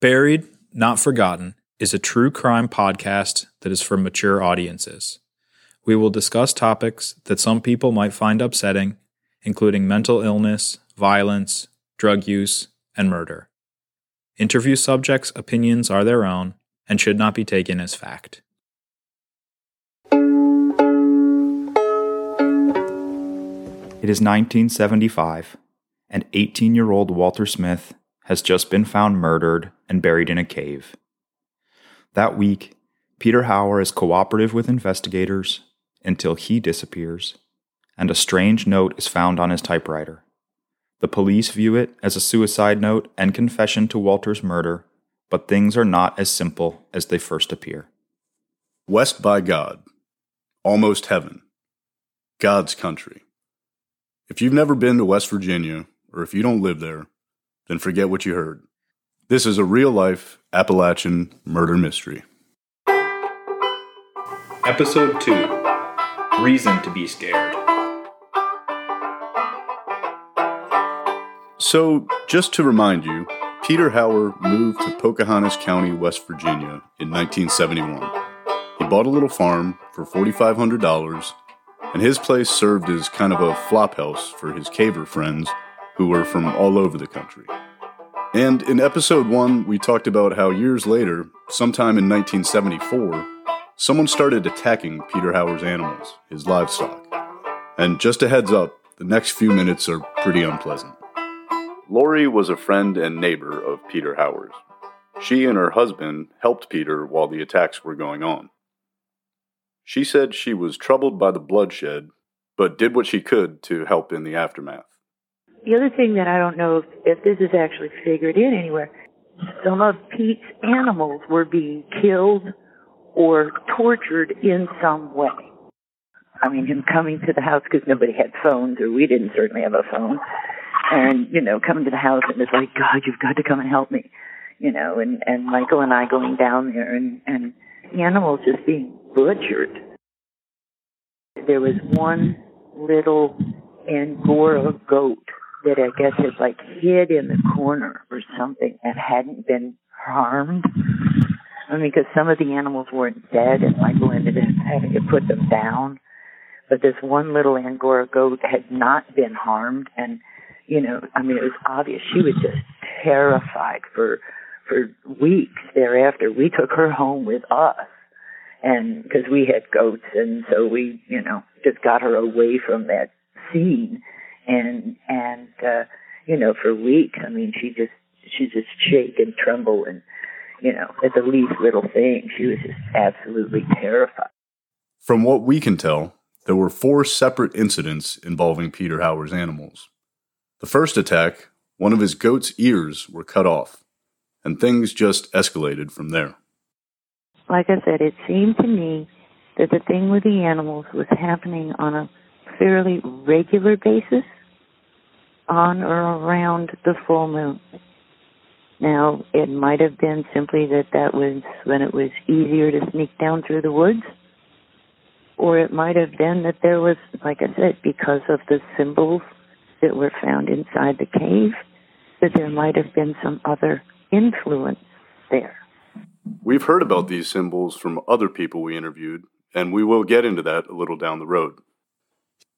Buried, Not Forgotten is a true crime podcast that is for mature audiences. We will discuss topics that some people might find upsetting, including mental illness, violence, drug use, and murder. Interview subjects' opinions are their own and should not be taken as fact. It is 1975, and 18 year old Walter Smith has just been found murdered and buried in a cave. That week, Peter Hauer is cooperative with investigators until he disappears, and a strange note is found on his typewriter. The police view it as a suicide note and confession to Walter's murder, but things are not as simple as they first appear. West by God, almost heaven, God's country. If you've never been to West Virginia, or if you don't live there, then forget what you heard. This is a real life Appalachian murder mystery. Episode 2 Reason to Be Scared. So, just to remind you, Peter Hauer moved to Pocahontas County, West Virginia in 1971. He bought a little farm for $4,500, and his place served as kind of a flophouse for his caver friends who were from all over the country. And in episode one, we talked about how years later, sometime in 1974, someone started attacking Peter Hauer's animals, his livestock. And just a heads up, the next few minutes are pretty unpleasant. Lori was a friend and neighbor of Peter Hauer's. She and her husband helped Peter while the attacks were going on. She said she was troubled by the bloodshed, but did what she could to help in the aftermath. The other thing that I don't know if, if this is actually figured in anywhere, some of Pete's animals were being killed or tortured in some way. I mean, him coming to the house because nobody had phones, or we didn't certainly have a phone, and you know, coming to the house and it's like, God, you've got to come and help me, you know, and and Michael and I going down there and and the animals just being butchered. There was one little Angora goat that I guess had like hid in the corner or something and hadn't been harmed. I mean, because some of the animals weren't dead and Michael ended up having to put them down. But this one little Angora goat had not been harmed and, you know, I mean, it was obvious she was just terrified for, for weeks thereafter. We took her home with us and because we had goats and so we, you know, just got her away from that scene and and uh you know for weeks i mean she just she just shake and tremble and you know at the least little thing. She was just absolutely terrified. From what we can tell there were four separate incidents involving peter hauer's animals. The first attack one of his goat's ears were cut off and things just escalated from there. Like i said it seemed to me that the thing with the animals was happening on a fairly regular basis on or around the full moon. Now, it might have been simply that that was when it was easier to sneak down through the woods, or it might have been that there was, like I said, because of the symbols that were found inside the cave, that there might have been some other influence there. We've heard about these symbols from other people we interviewed, and we will get into that a little down the road.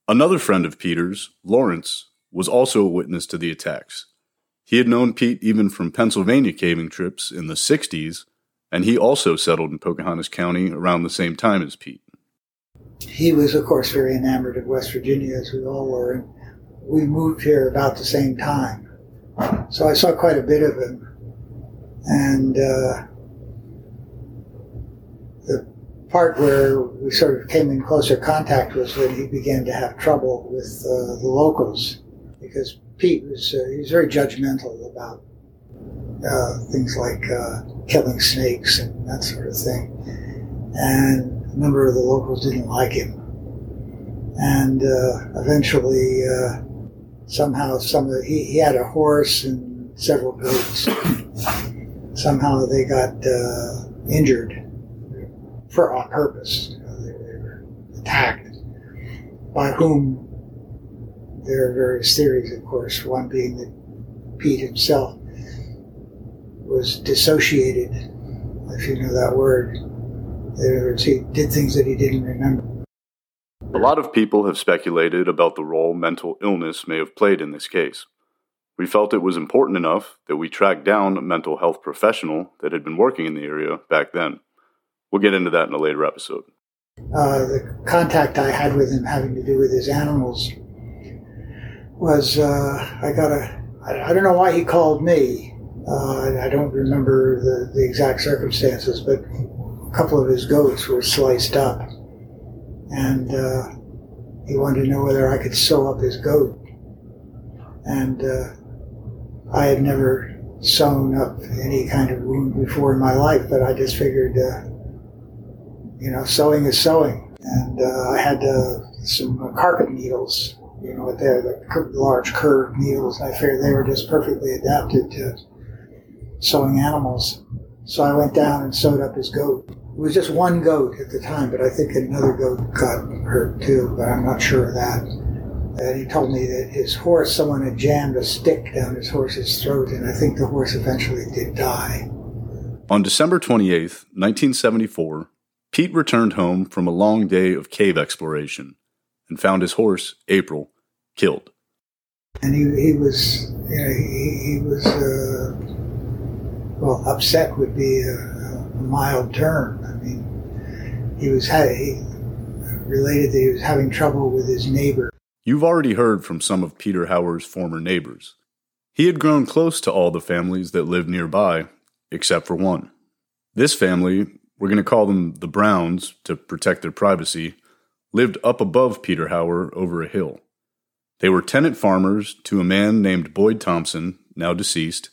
Another friend of Peter's, Lawrence, was also a witness to the attacks. He had known Pete even from Pennsylvania caving trips in the 60s, and he also settled in Pocahontas County around the same time as Pete. He was, of course, very enamored of West Virginia, as we all were, and we moved here about the same time. So I saw quite a bit of him. And uh, the part where we sort of came in closer contact was when he began to have trouble with uh, the locals because Pete was uh, he was very judgmental about uh, things like uh, killing snakes and that sort of thing, and a number of the locals didn't like him, and uh, eventually uh, somehow some of, he, he had a horse and several goats. somehow they got uh, injured for on purpose. You know, they, they were attacked by whom there are various theories, of course, one being that Pete himself was dissociated, if you know that word. In other words, he did things that he didn't remember. A lot of people have speculated about the role mental illness may have played in this case. We felt it was important enough that we tracked down a mental health professional that had been working in the area back then. We'll get into that in a later episode. Uh, the contact I had with him having to do with his animals was uh, I got a I, I don't know why he called me. Uh, I don't remember the, the exact circumstances, but a couple of his goats were sliced up, and uh, he wanted to know whether I could sew up his goat. And uh, I had never sewn up any kind of wound before in my life, but I just figured, uh, you know, sewing is sewing. And uh, I had some carpet needles, you know, they're the large curved needles. I figured they were just perfectly adapted to sewing animals. So I went down and sewed up his goat. It was just one goat at the time, but I think another goat got hurt too, but I'm not sure of that. And he told me that his horse, someone had jammed a stick down his horse's throat, and I think the horse eventually did die. On December 28th, 1974, Pete returned home from a long day of cave exploration and found his horse, April, killed. And he, he was, you know, he, he was, uh, well, upset would be a, a mild term. I mean, he was, he related that he was having trouble with his neighbor. You've already heard from some of Peter Hauer's former neighbors. He had grown close to all the families that lived nearby, except for one. This family, we're going to call them the Browns to protect their privacy, lived up above Peter Hauer over a hill. They were tenant farmers to a man named Boyd Thompson, now deceased,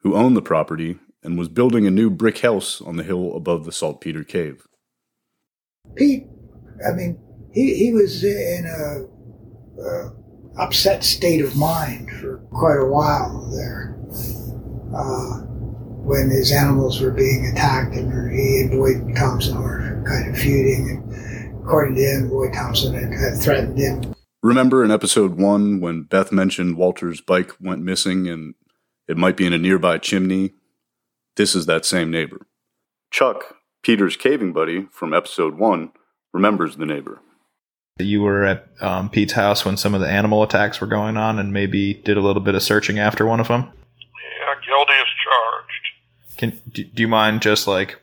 who owned the property and was building a new brick house on the hill above the Saltpeter Cave. Pete, I mean, he, he was in a, a upset state of mind for quite a while there. Uh, when his animals were being attacked and he and Boyd Thompson were kind of feuding. And according to him, Boyd Thompson had, had threatened him. Remember in episode one when Beth mentioned Walter's bike went missing and it might be in a nearby chimney? This is that same neighbor. Chuck, Peter's caving buddy from episode one, remembers the neighbor. You were at um, Pete's house when some of the animal attacks were going on and maybe did a little bit of searching after one of them? Yeah, guilty as charged. Can do, do you mind just like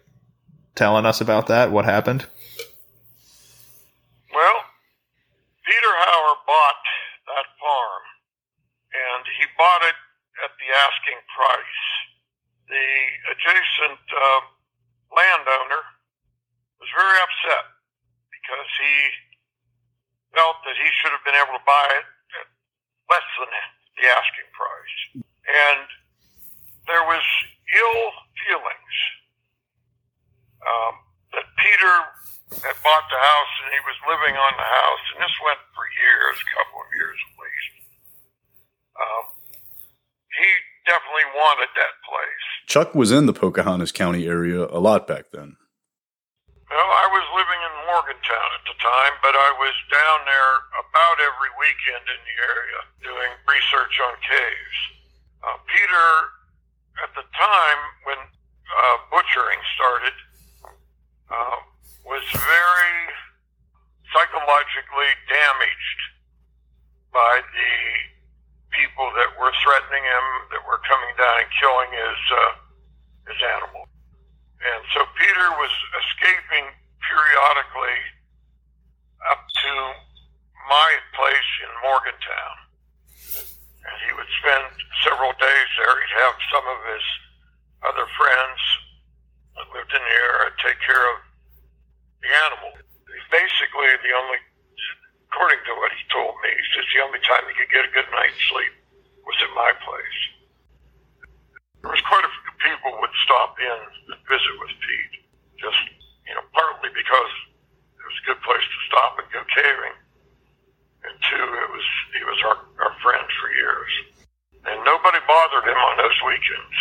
telling us about that? What happened? Well, Peter Hauer bought that farm, and he bought it at the asking price. The adjacent uh, landowner was very upset because he felt that he should have been able to buy it at less than the asking price. And there was ill feelings um, that Peter had bought the house and he was living on the house, and this went for years, a couple of years at least. Um, he definitely wanted that place. Chuck was in the Pocahontas County area a lot back then. Well, I was living in Morgantown at the time, but I was down there about every weekend in the area doing research on caves. Uh, Peter, at the time when uh, butchering started, uh, was very psychologically damaged by the people that were threatening him, that were coming down and killing his uh, his animal. And so Peter was escaping periodically up to my place in Morgantown. And he would spend several days there. He'd have some of his other friends that lived in the area take care of the animal. Basically, the only, according to what he told me, he says the only time he could get a good night's sleep was at my place. There was quite a few people would stop in and visit with Pete, just you know, partly because it was a good place to stop and go caving, and two, it was he was our our friend for years, and nobody bothered him on those weekends.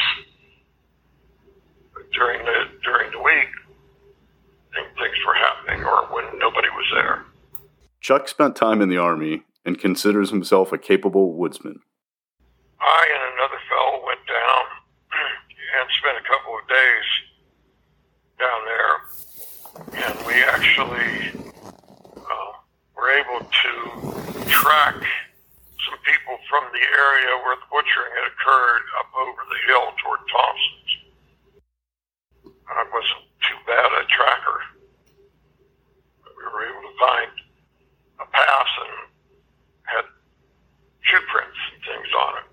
But during the during the week, think things were happening, or when nobody was there. Chuck spent time in the Army and considers himself a capable woodsman. I and another fellow went down and spent couple of days down there, and we actually uh, were able to track some people from the area where the butchering had occurred up over the hill toward Thompson's. Uh, it wasn't too bad a tracker. We were able to find a pass and had shoe prints and things on it.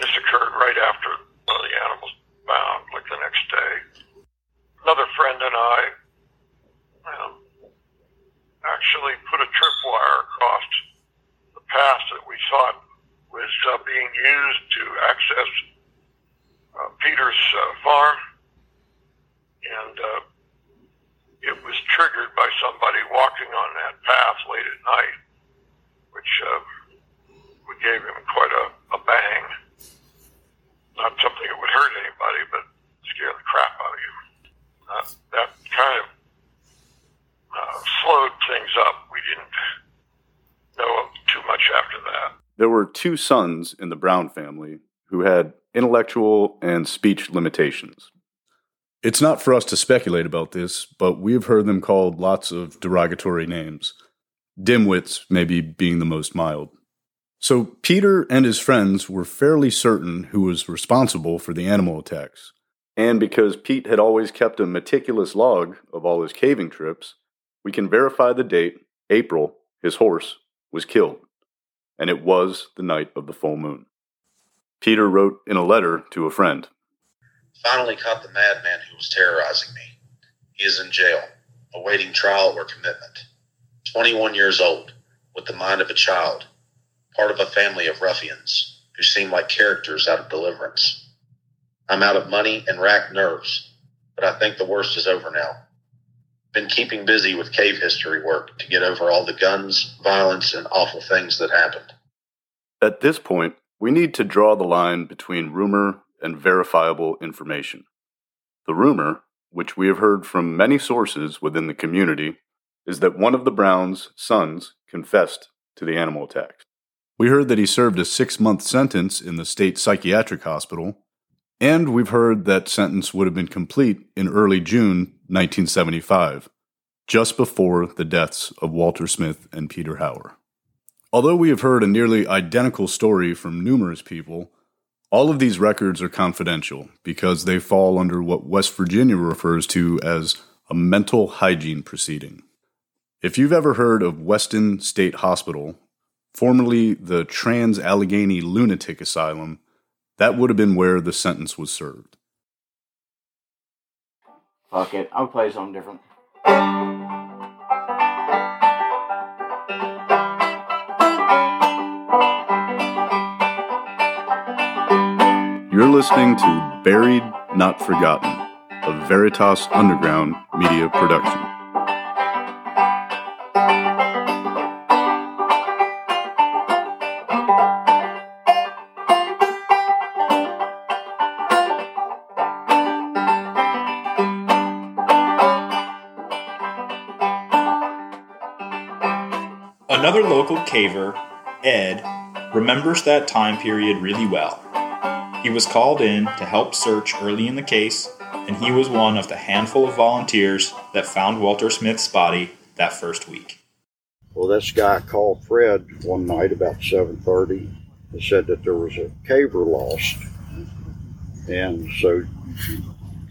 This occurred right after one of the animals found, like the next day. Another friend and I um, actually put a tripwire across the pass that we thought was uh, being used to access uh, Peter's uh, farm, and uh, it was triggered by somebody walking on that path late at night, which uh, we gave him quite a, a bang. Not something that would hurt anybody, but scare the crap out of you. Uh, that kind of uh, slowed things up. We didn't know too much after that. There were two sons in the Brown family who had intellectual and speech limitations. It's not for us to speculate about this, but we've heard them called lots of derogatory names. Dimwits maybe being the most mild. So Peter and his friends were fairly certain who was responsible for the animal attacks. And because Pete had always kept a meticulous log of all his caving trips, we can verify the date, April, his horse, was killed. And it was the night of the full moon. Peter wrote in a letter to a friend Finally caught the madman who was terrorizing me. He is in jail, awaiting trial or commitment. 21 years old, with the mind of a child, part of a family of ruffians who seem like characters out of deliverance. I'm out of money and racked nerves, but I think the worst is over now. Been keeping busy with cave history work to get over all the guns, violence, and awful things that happened. At this point, we need to draw the line between rumor and verifiable information. The rumor, which we have heard from many sources within the community, is that one of the Browns' sons confessed to the animal attacks. We heard that he served a six month sentence in the state psychiatric hospital, and we've heard that sentence would have been complete in early June 1975, just before the deaths of Walter Smith and Peter Hauer. Although we have heard a nearly identical story from numerous people, all of these records are confidential because they fall under what West Virginia refers to as a mental hygiene proceeding. If you've ever heard of Weston State Hospital, formerly the Trans Allegheny Lunatic Asylum, that would have been where the sentence was served. Fuck it. I'll play something different. You're listening to Buried Not Forgotten, a Veritas Underground media production. Another local caver, Ed, remembers that time period really well. He was called in to help search early in the case, and he was one of the handful of volunteers that found Walter Smith's body that first week. Well, this guy called Fred one night about 7:30 and said that there was a caver lost, and so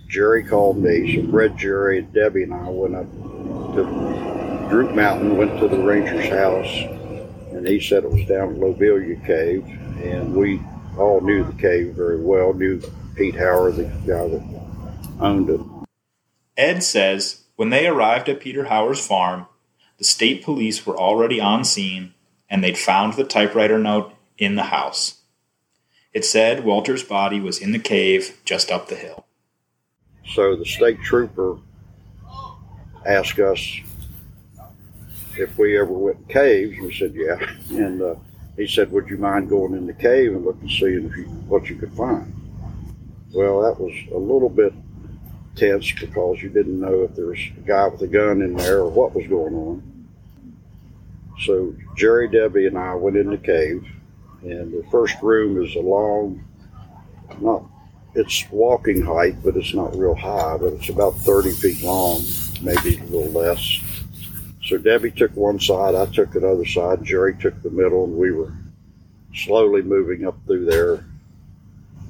Jerry called me. So Fred, Jerry, and Debbie and I went up to Droop Mountain, went to the ranger's house, and he said it was down at Lobelia Cave, and we all knew the cave very well. Knew Pete Hauer, the guy that owned it. Ed says when they arrived at Peter Hauer's farm, the state police were already on scene and they'd found the typewriter note in the house. It said Walter's body was in the cave just up the hill. So the state trooper asked us if we ever went in caves. We said, yeah. And uh, he said, would you mind going in the cave and looking, seeing if you, what you could find? Well, that was a little bit tense because you didn't know if there was a guy with a gun in there or what was going on. So Jerry, Debbie, and I went in the cave, and the first room is a long, not it's walking height, but it's not real high, but it's about 30 feet long, maybe a little less. So Debbie took one side, I took the other side, Jerry took the middle, and we were slowly moving up through there,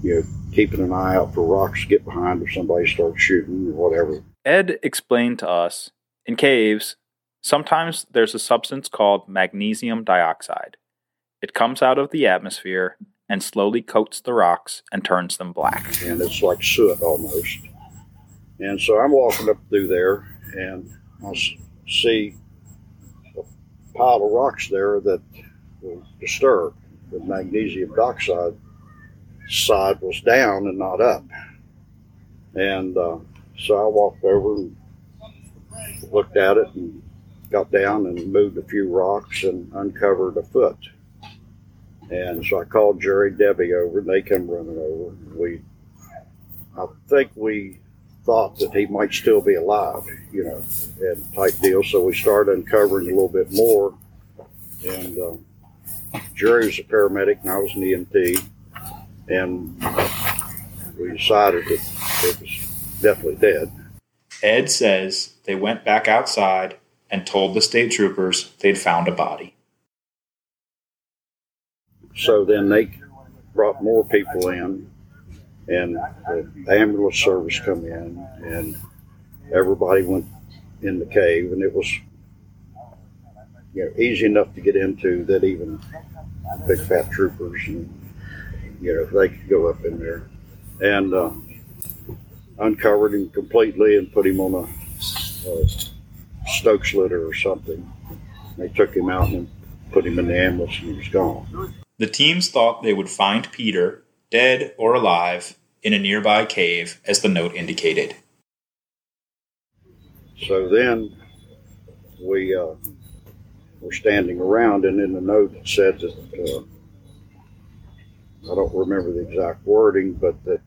you know, keeping an eye out for rocks to get behind if somebody starts shooting or whatever. Ed explained to us in caves, sometimes there's a substance called magnesium dioxide. It comes out of the atmosphere and slowly coats the rocks and turns them black. And it's like soot almost. And so I'm walking up through there and I see pile of rocks there that were disturbed. The magnesium dioxide side was down and not up. And uh, so I walked over and looked at it and got down and moved a few rocks and uncovered a foot. And so I called Jerry Debbie over and they come running over. We, I think we thought that he might still be alive, you know, and type deal. So we started uncovering a little bit more. And uh, Jerry was a paramedic and I was an EMT. And we decided that it was definitely dead. Ed says they went back outside and told the state troopers they'd found a body. So then they brought more people in, and the ambulance service come in, and everybody went in the cave, and it was you know easy enough to get into that even big fat troopers and you know they could go up in there and uh, uncovered him completely and put him on a, a Stokes litter or something. They took him out and put him in the ambulance, and he was gone. The teams thought they would find Peter, dead or alive, in a nearby cave, as the note indicated. So then we uh, were standing around, and in the note it said that uh, I don't remember the exact wording, but that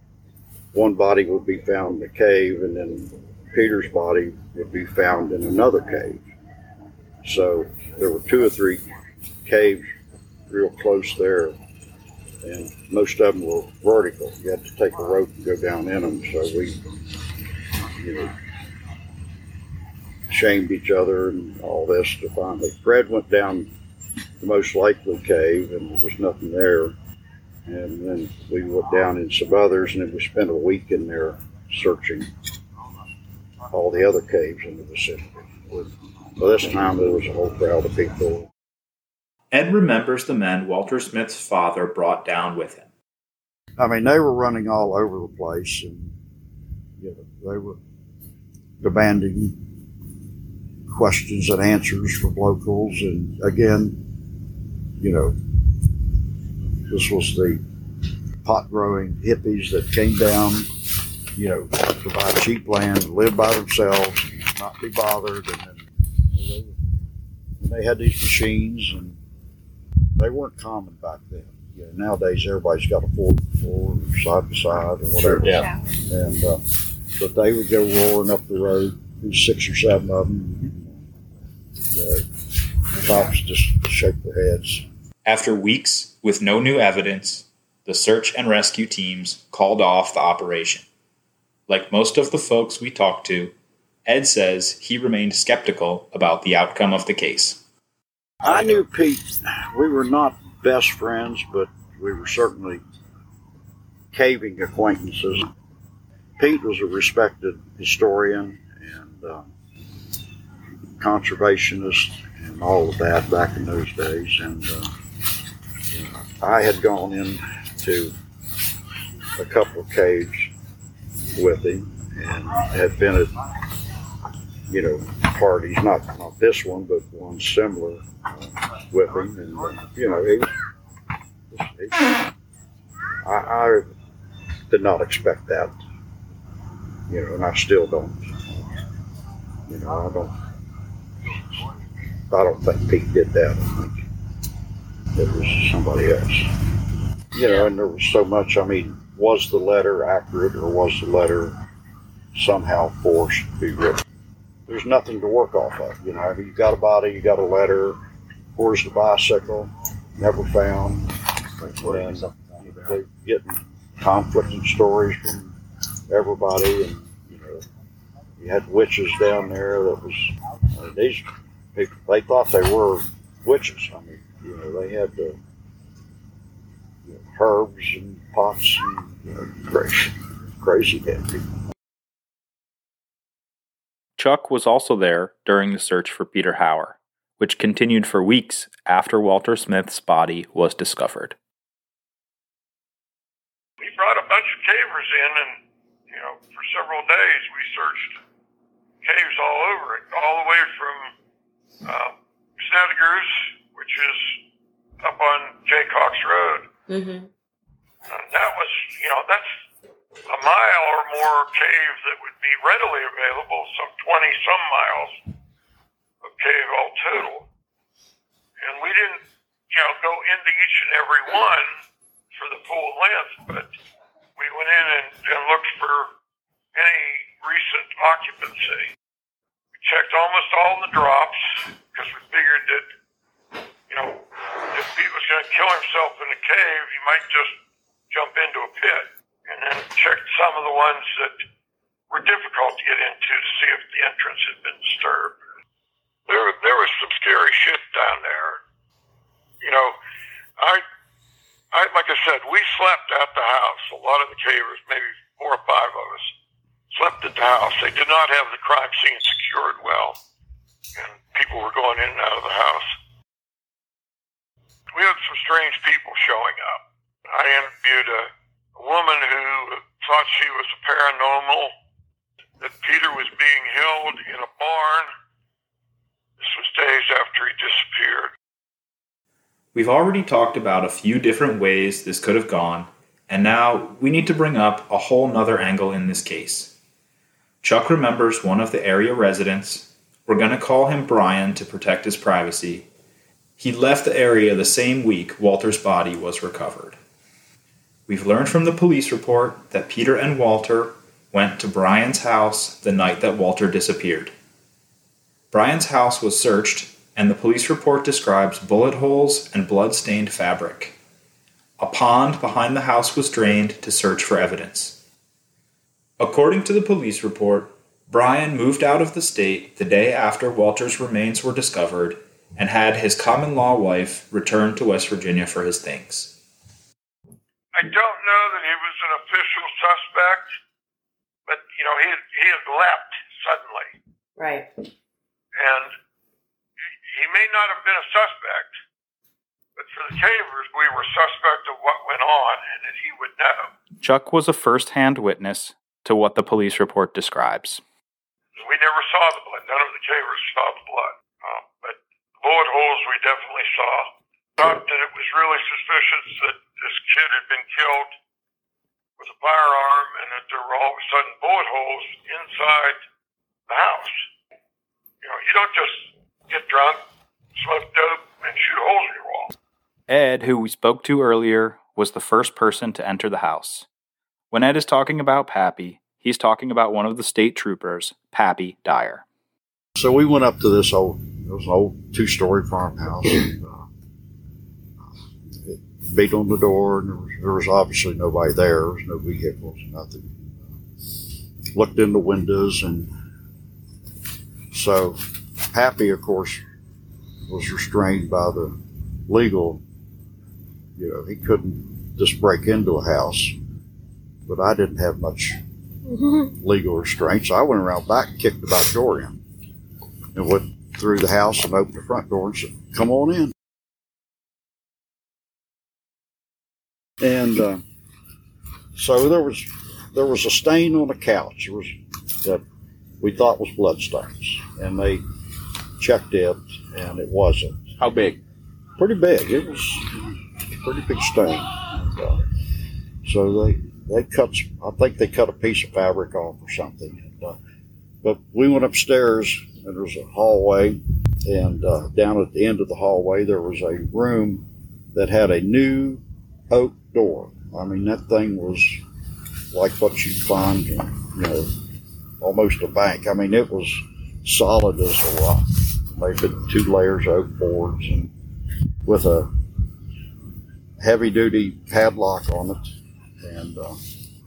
one body would be found in the cave, and then Peter's body would be found in another cave. So there were two or three caves real close there, and most of them were vertical. You had to take a rope and go down in them. So we, you know, shamed each other and all this to finally. Fred went down the most likely cave, and there was nothing there. And then we went down in some others, and then we spent a week in there searching all the other caves in the vicinity. By this time, there was a whole crowd of people. Ed remembers the men Walter Smith's father brought down with him. I mean, they were running all over the place, and you know, they were demanding questions and answers from locals. And again, you know, this was the pot growing hippies that came down, you know, to buy cheap land, live by themselves, not be bothered. And then you know, they, they had these machines, and they weren't common back then. You know, nowadays everybody's got a four four side by side or whatever. Yeah. And uh, but they would go roaring up the road, six or seven of them. The cops just shake their heads. After weeks with no new evidence, the search and rescue teams called off the operation. Like most of the folks we talked to, Ed says he remained skeptical about the outcome of the case. I knew Pete. We were not best friends, but we were certainly caving acquaintances. Pete was a respected historian and uh, conservationist and all of that back in those days. And uh, you know, I had gone into a couple of caves with him and had been at, you know, parties, not, not this one, but one similar uh, with him. And, uh, you know, he, he, I, I did not expect that, you know, and I still don't. You know, I don't. I don't think Pete did that. I think it was somebody else. You know, and there was so much. I mean, was the letter accurate or was the letter somehow forced to be written? There's nothing to work off of. You know, you got a body, you got a letter. Where's the bicycle? Never found. And they're getting conflicting stories from everybody, and you know, you had witches down there that was I mean, these people. They thought they were witches. I mean, you know, they had the you know, herbs and pots and you know, crazy, crazy dead people. Chuck was also there during the search for Peter Hauer, which continued for weeks after Walter Smith's body was discovered. We brought a bunch of cavers in, and you know, for several days we searched caves all over it, all the way from uh, Snedegar's, which is up on Jaycox Road. Mm-hmm. Uh, that was, you know, that's a mile or more cave that would be readily available, some 20 some miles of cave all total. And we didn't, you know, go into each and every one for the full length, but we went in and, and looked for any recent occupancy. We checked almost all the drops because we figured that, you know, if Pete was going to kill himself in a cave, he might just jump into a pit. And then checked some of the ones that were difficult to get into to see if the entrance had been disturbed. There, there was some scary shit down there. You know, I, I like I said, we slept at the house. A lot of the cavers, maybe four or five of us, slept at the house. They did not have the crime scene secured well, and people were going in and out of the house. We had some strange people showing up. I interviewed a, woman who thought she was paranormal, that Peter was being held in a barn. This was days after he disappeared. We've already talked about a few different ways this could have gone, and now we need to bring up a whole nother angle in this case. Chuck remembers one of the area residents. We're going to call him Brian to protect his privacy. He left the area the same week Walter's body was recovered. We've learned from the police report that Peter and Walter went to Brian's house the night that Walter disappeared. Brian's house was searched, and the police report describes bullet holes and blood stained fabric. A pond behind the house was drained to search for evidence. According to the police report, Brian moved out of the state the day after Walter's remains were discovered and had his common law wife return to West Virginia for his things. I don't know that he was an official suspect, but you know he had, he had left suddenly, Right. and he, he may not have been a suspect, but for the cavers, we were suspect of what went on, and that he would know. Chuck was a first hand witness to what the police report describes. We never saw the blood. None of the cavers saw the blood, um, but bullet holes we definitely saw. Thought that it was really suspicious that this kid had been killed with a firearm, and that there were all of a sudden bullet holes inside the house. You know, you don't just get drunk, smoke dope, and shoot holes in your wall. Ed, who we spoke to earlier, was the first person to enter the house. When Ed is talking about Pappy, he's talking about one of the state troopers, Pappy Dyer. So we went up to this old, it was an old two-story farmhouse. Uh, Beat on the door, and there was, there was obviously nobody there. There was no vehicles, nothing. Looked in the windows, and so Pappy, of course, was restrained by the legal. You know, he couldn't just break into a house. But I didn't have much legal restraints. I went around back and kicked the back door in and went through the house and opened the front door and said, "Come on in." And uh, so there was there was a stain on the couch. It was that we thought was blood stains, and they checked it, and it wasn't. How big? Pretty big. It was a pretty big stain. And, uh, so they they cut. I think they cut a piece of fabric off or something. And, uh, but we went upstairs, and there was a hallway, and uh, down at the end of the hallway there was a room that had a new oak door. I mean, that thing was like what you'd find, you know, almost a bank. I mean, it was solid as a rock. Maybe two layers of oak boards and with a heavy duty padlock on it and uh,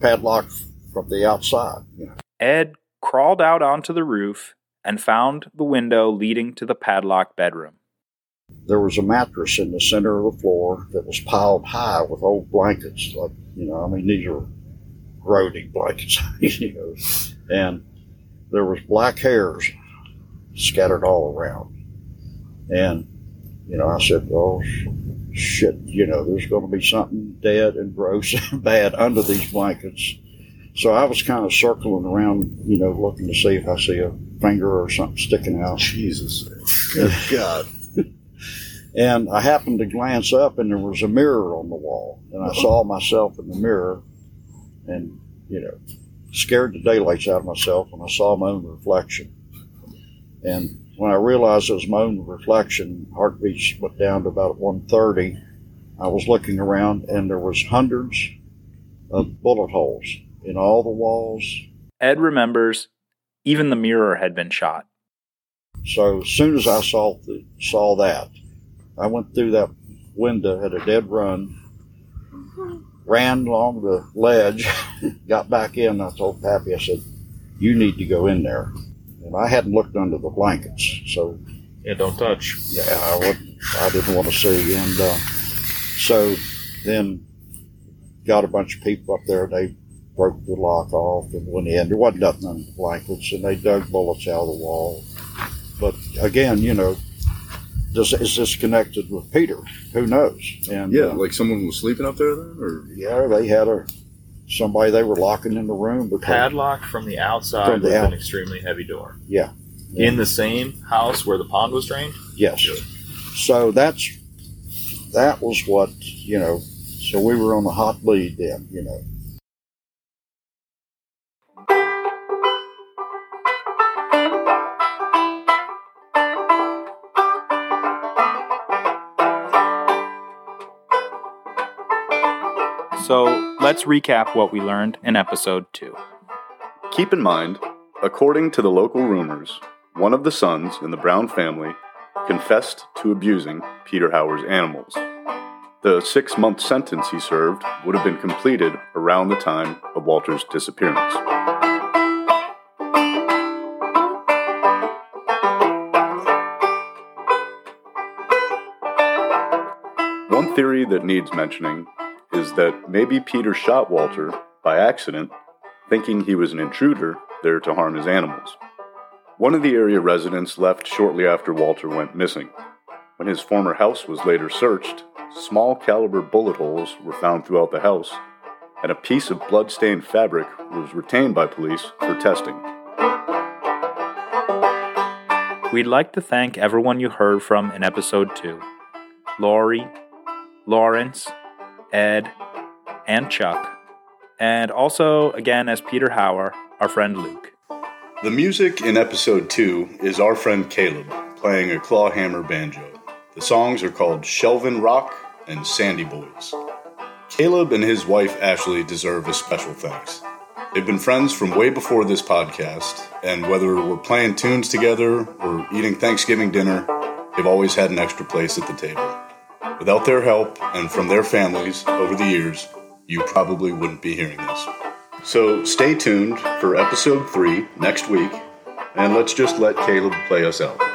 padlocked from the outside. You know. Ed crawled out onto the roof and found the window leading to the padlocked bedroom. There was a mattress in the center of the floor that was piled high with old blankets. Like, you know, I mean, these are grody blankets, you know, and there was black hairs scattered all around. And, you know, I said, oh, shit, you know, there's going to be something dead and gross and bad under these blankets. So I was kind of circling around, you know, looking to see if I see a finger or something sticking out. Jesus. Good God. And I happened to glance up, and there was a mirror on the wall, and I saw myself in the mirror, and you know, scared the daylights out of myself when I saw my own reflection. And when I realized it was my own reflection, heartbeats went down to about 130. I was looking around, and there was hundreds of bullet holes in all the walls. Ed remembers even the mirror had been shot. So as soon as I saw the, saw that, I went through that window at a dead run, ran along the ledge, got back in. I told Pappy, I said, "You need to go in there." And I hadn't looked under the blankets, so Yeah, don't touch. yeah, I would, I didn't want to see. And uh, so then got a bunch of people up there. They broke the lock off and went in. There wasn't nothing under the blankets, and they dug bullets out of the wall. But again, you know, does, is this connected with Peter? Who knows? And Yeah, uh, like someone was sleeping up there then? Or yeah, they had a somebody they were locking in the room because Padlock from the outside From the with out- an extremely heavy door. yeah, In the same house where the pond was drained? yes. So that's that was what you know. So we were on the hot lead then, you know. So let's recap what we learned in episode 2. Keep in mind, according to the local rumors, one of the sons in the Brown family confessed to abusing Peter Hauer's animals. The six month sentence he served would have been completed around the time of Walter's disappearance. One theory that needs mentioning is that maybe Peter shot Walter by accident, thinking he was an intruder there to harm his animals. One of the area residents left shortly after Walter went missing. When his former house was later searched, small caliber bullet holes were found throughout the house, and a piece of blood-stained fabric was retained by police for testing. We'd like to thank everyone you heard from in episode 2 Lori, Lawrence, Ed, and Chuck, and also, again, as Peter Hauer, our friend Luke. The music in episode 2 is our friend Caleb playing a clawhammer banjo. The songs are called Shelvin Rock and Sandy Boys. Caleb and his wife Ashley deserve a special thanks. They've been friends from way before this podcast, and whether we're playing tunes together or eating Thanksgiving dinner, they've always had an extra place at the table. Without their help and from their families over the years, you probably wouldn't be hearing this. So stay tuned for episode 3 next week, and let's just let Caleb play us out.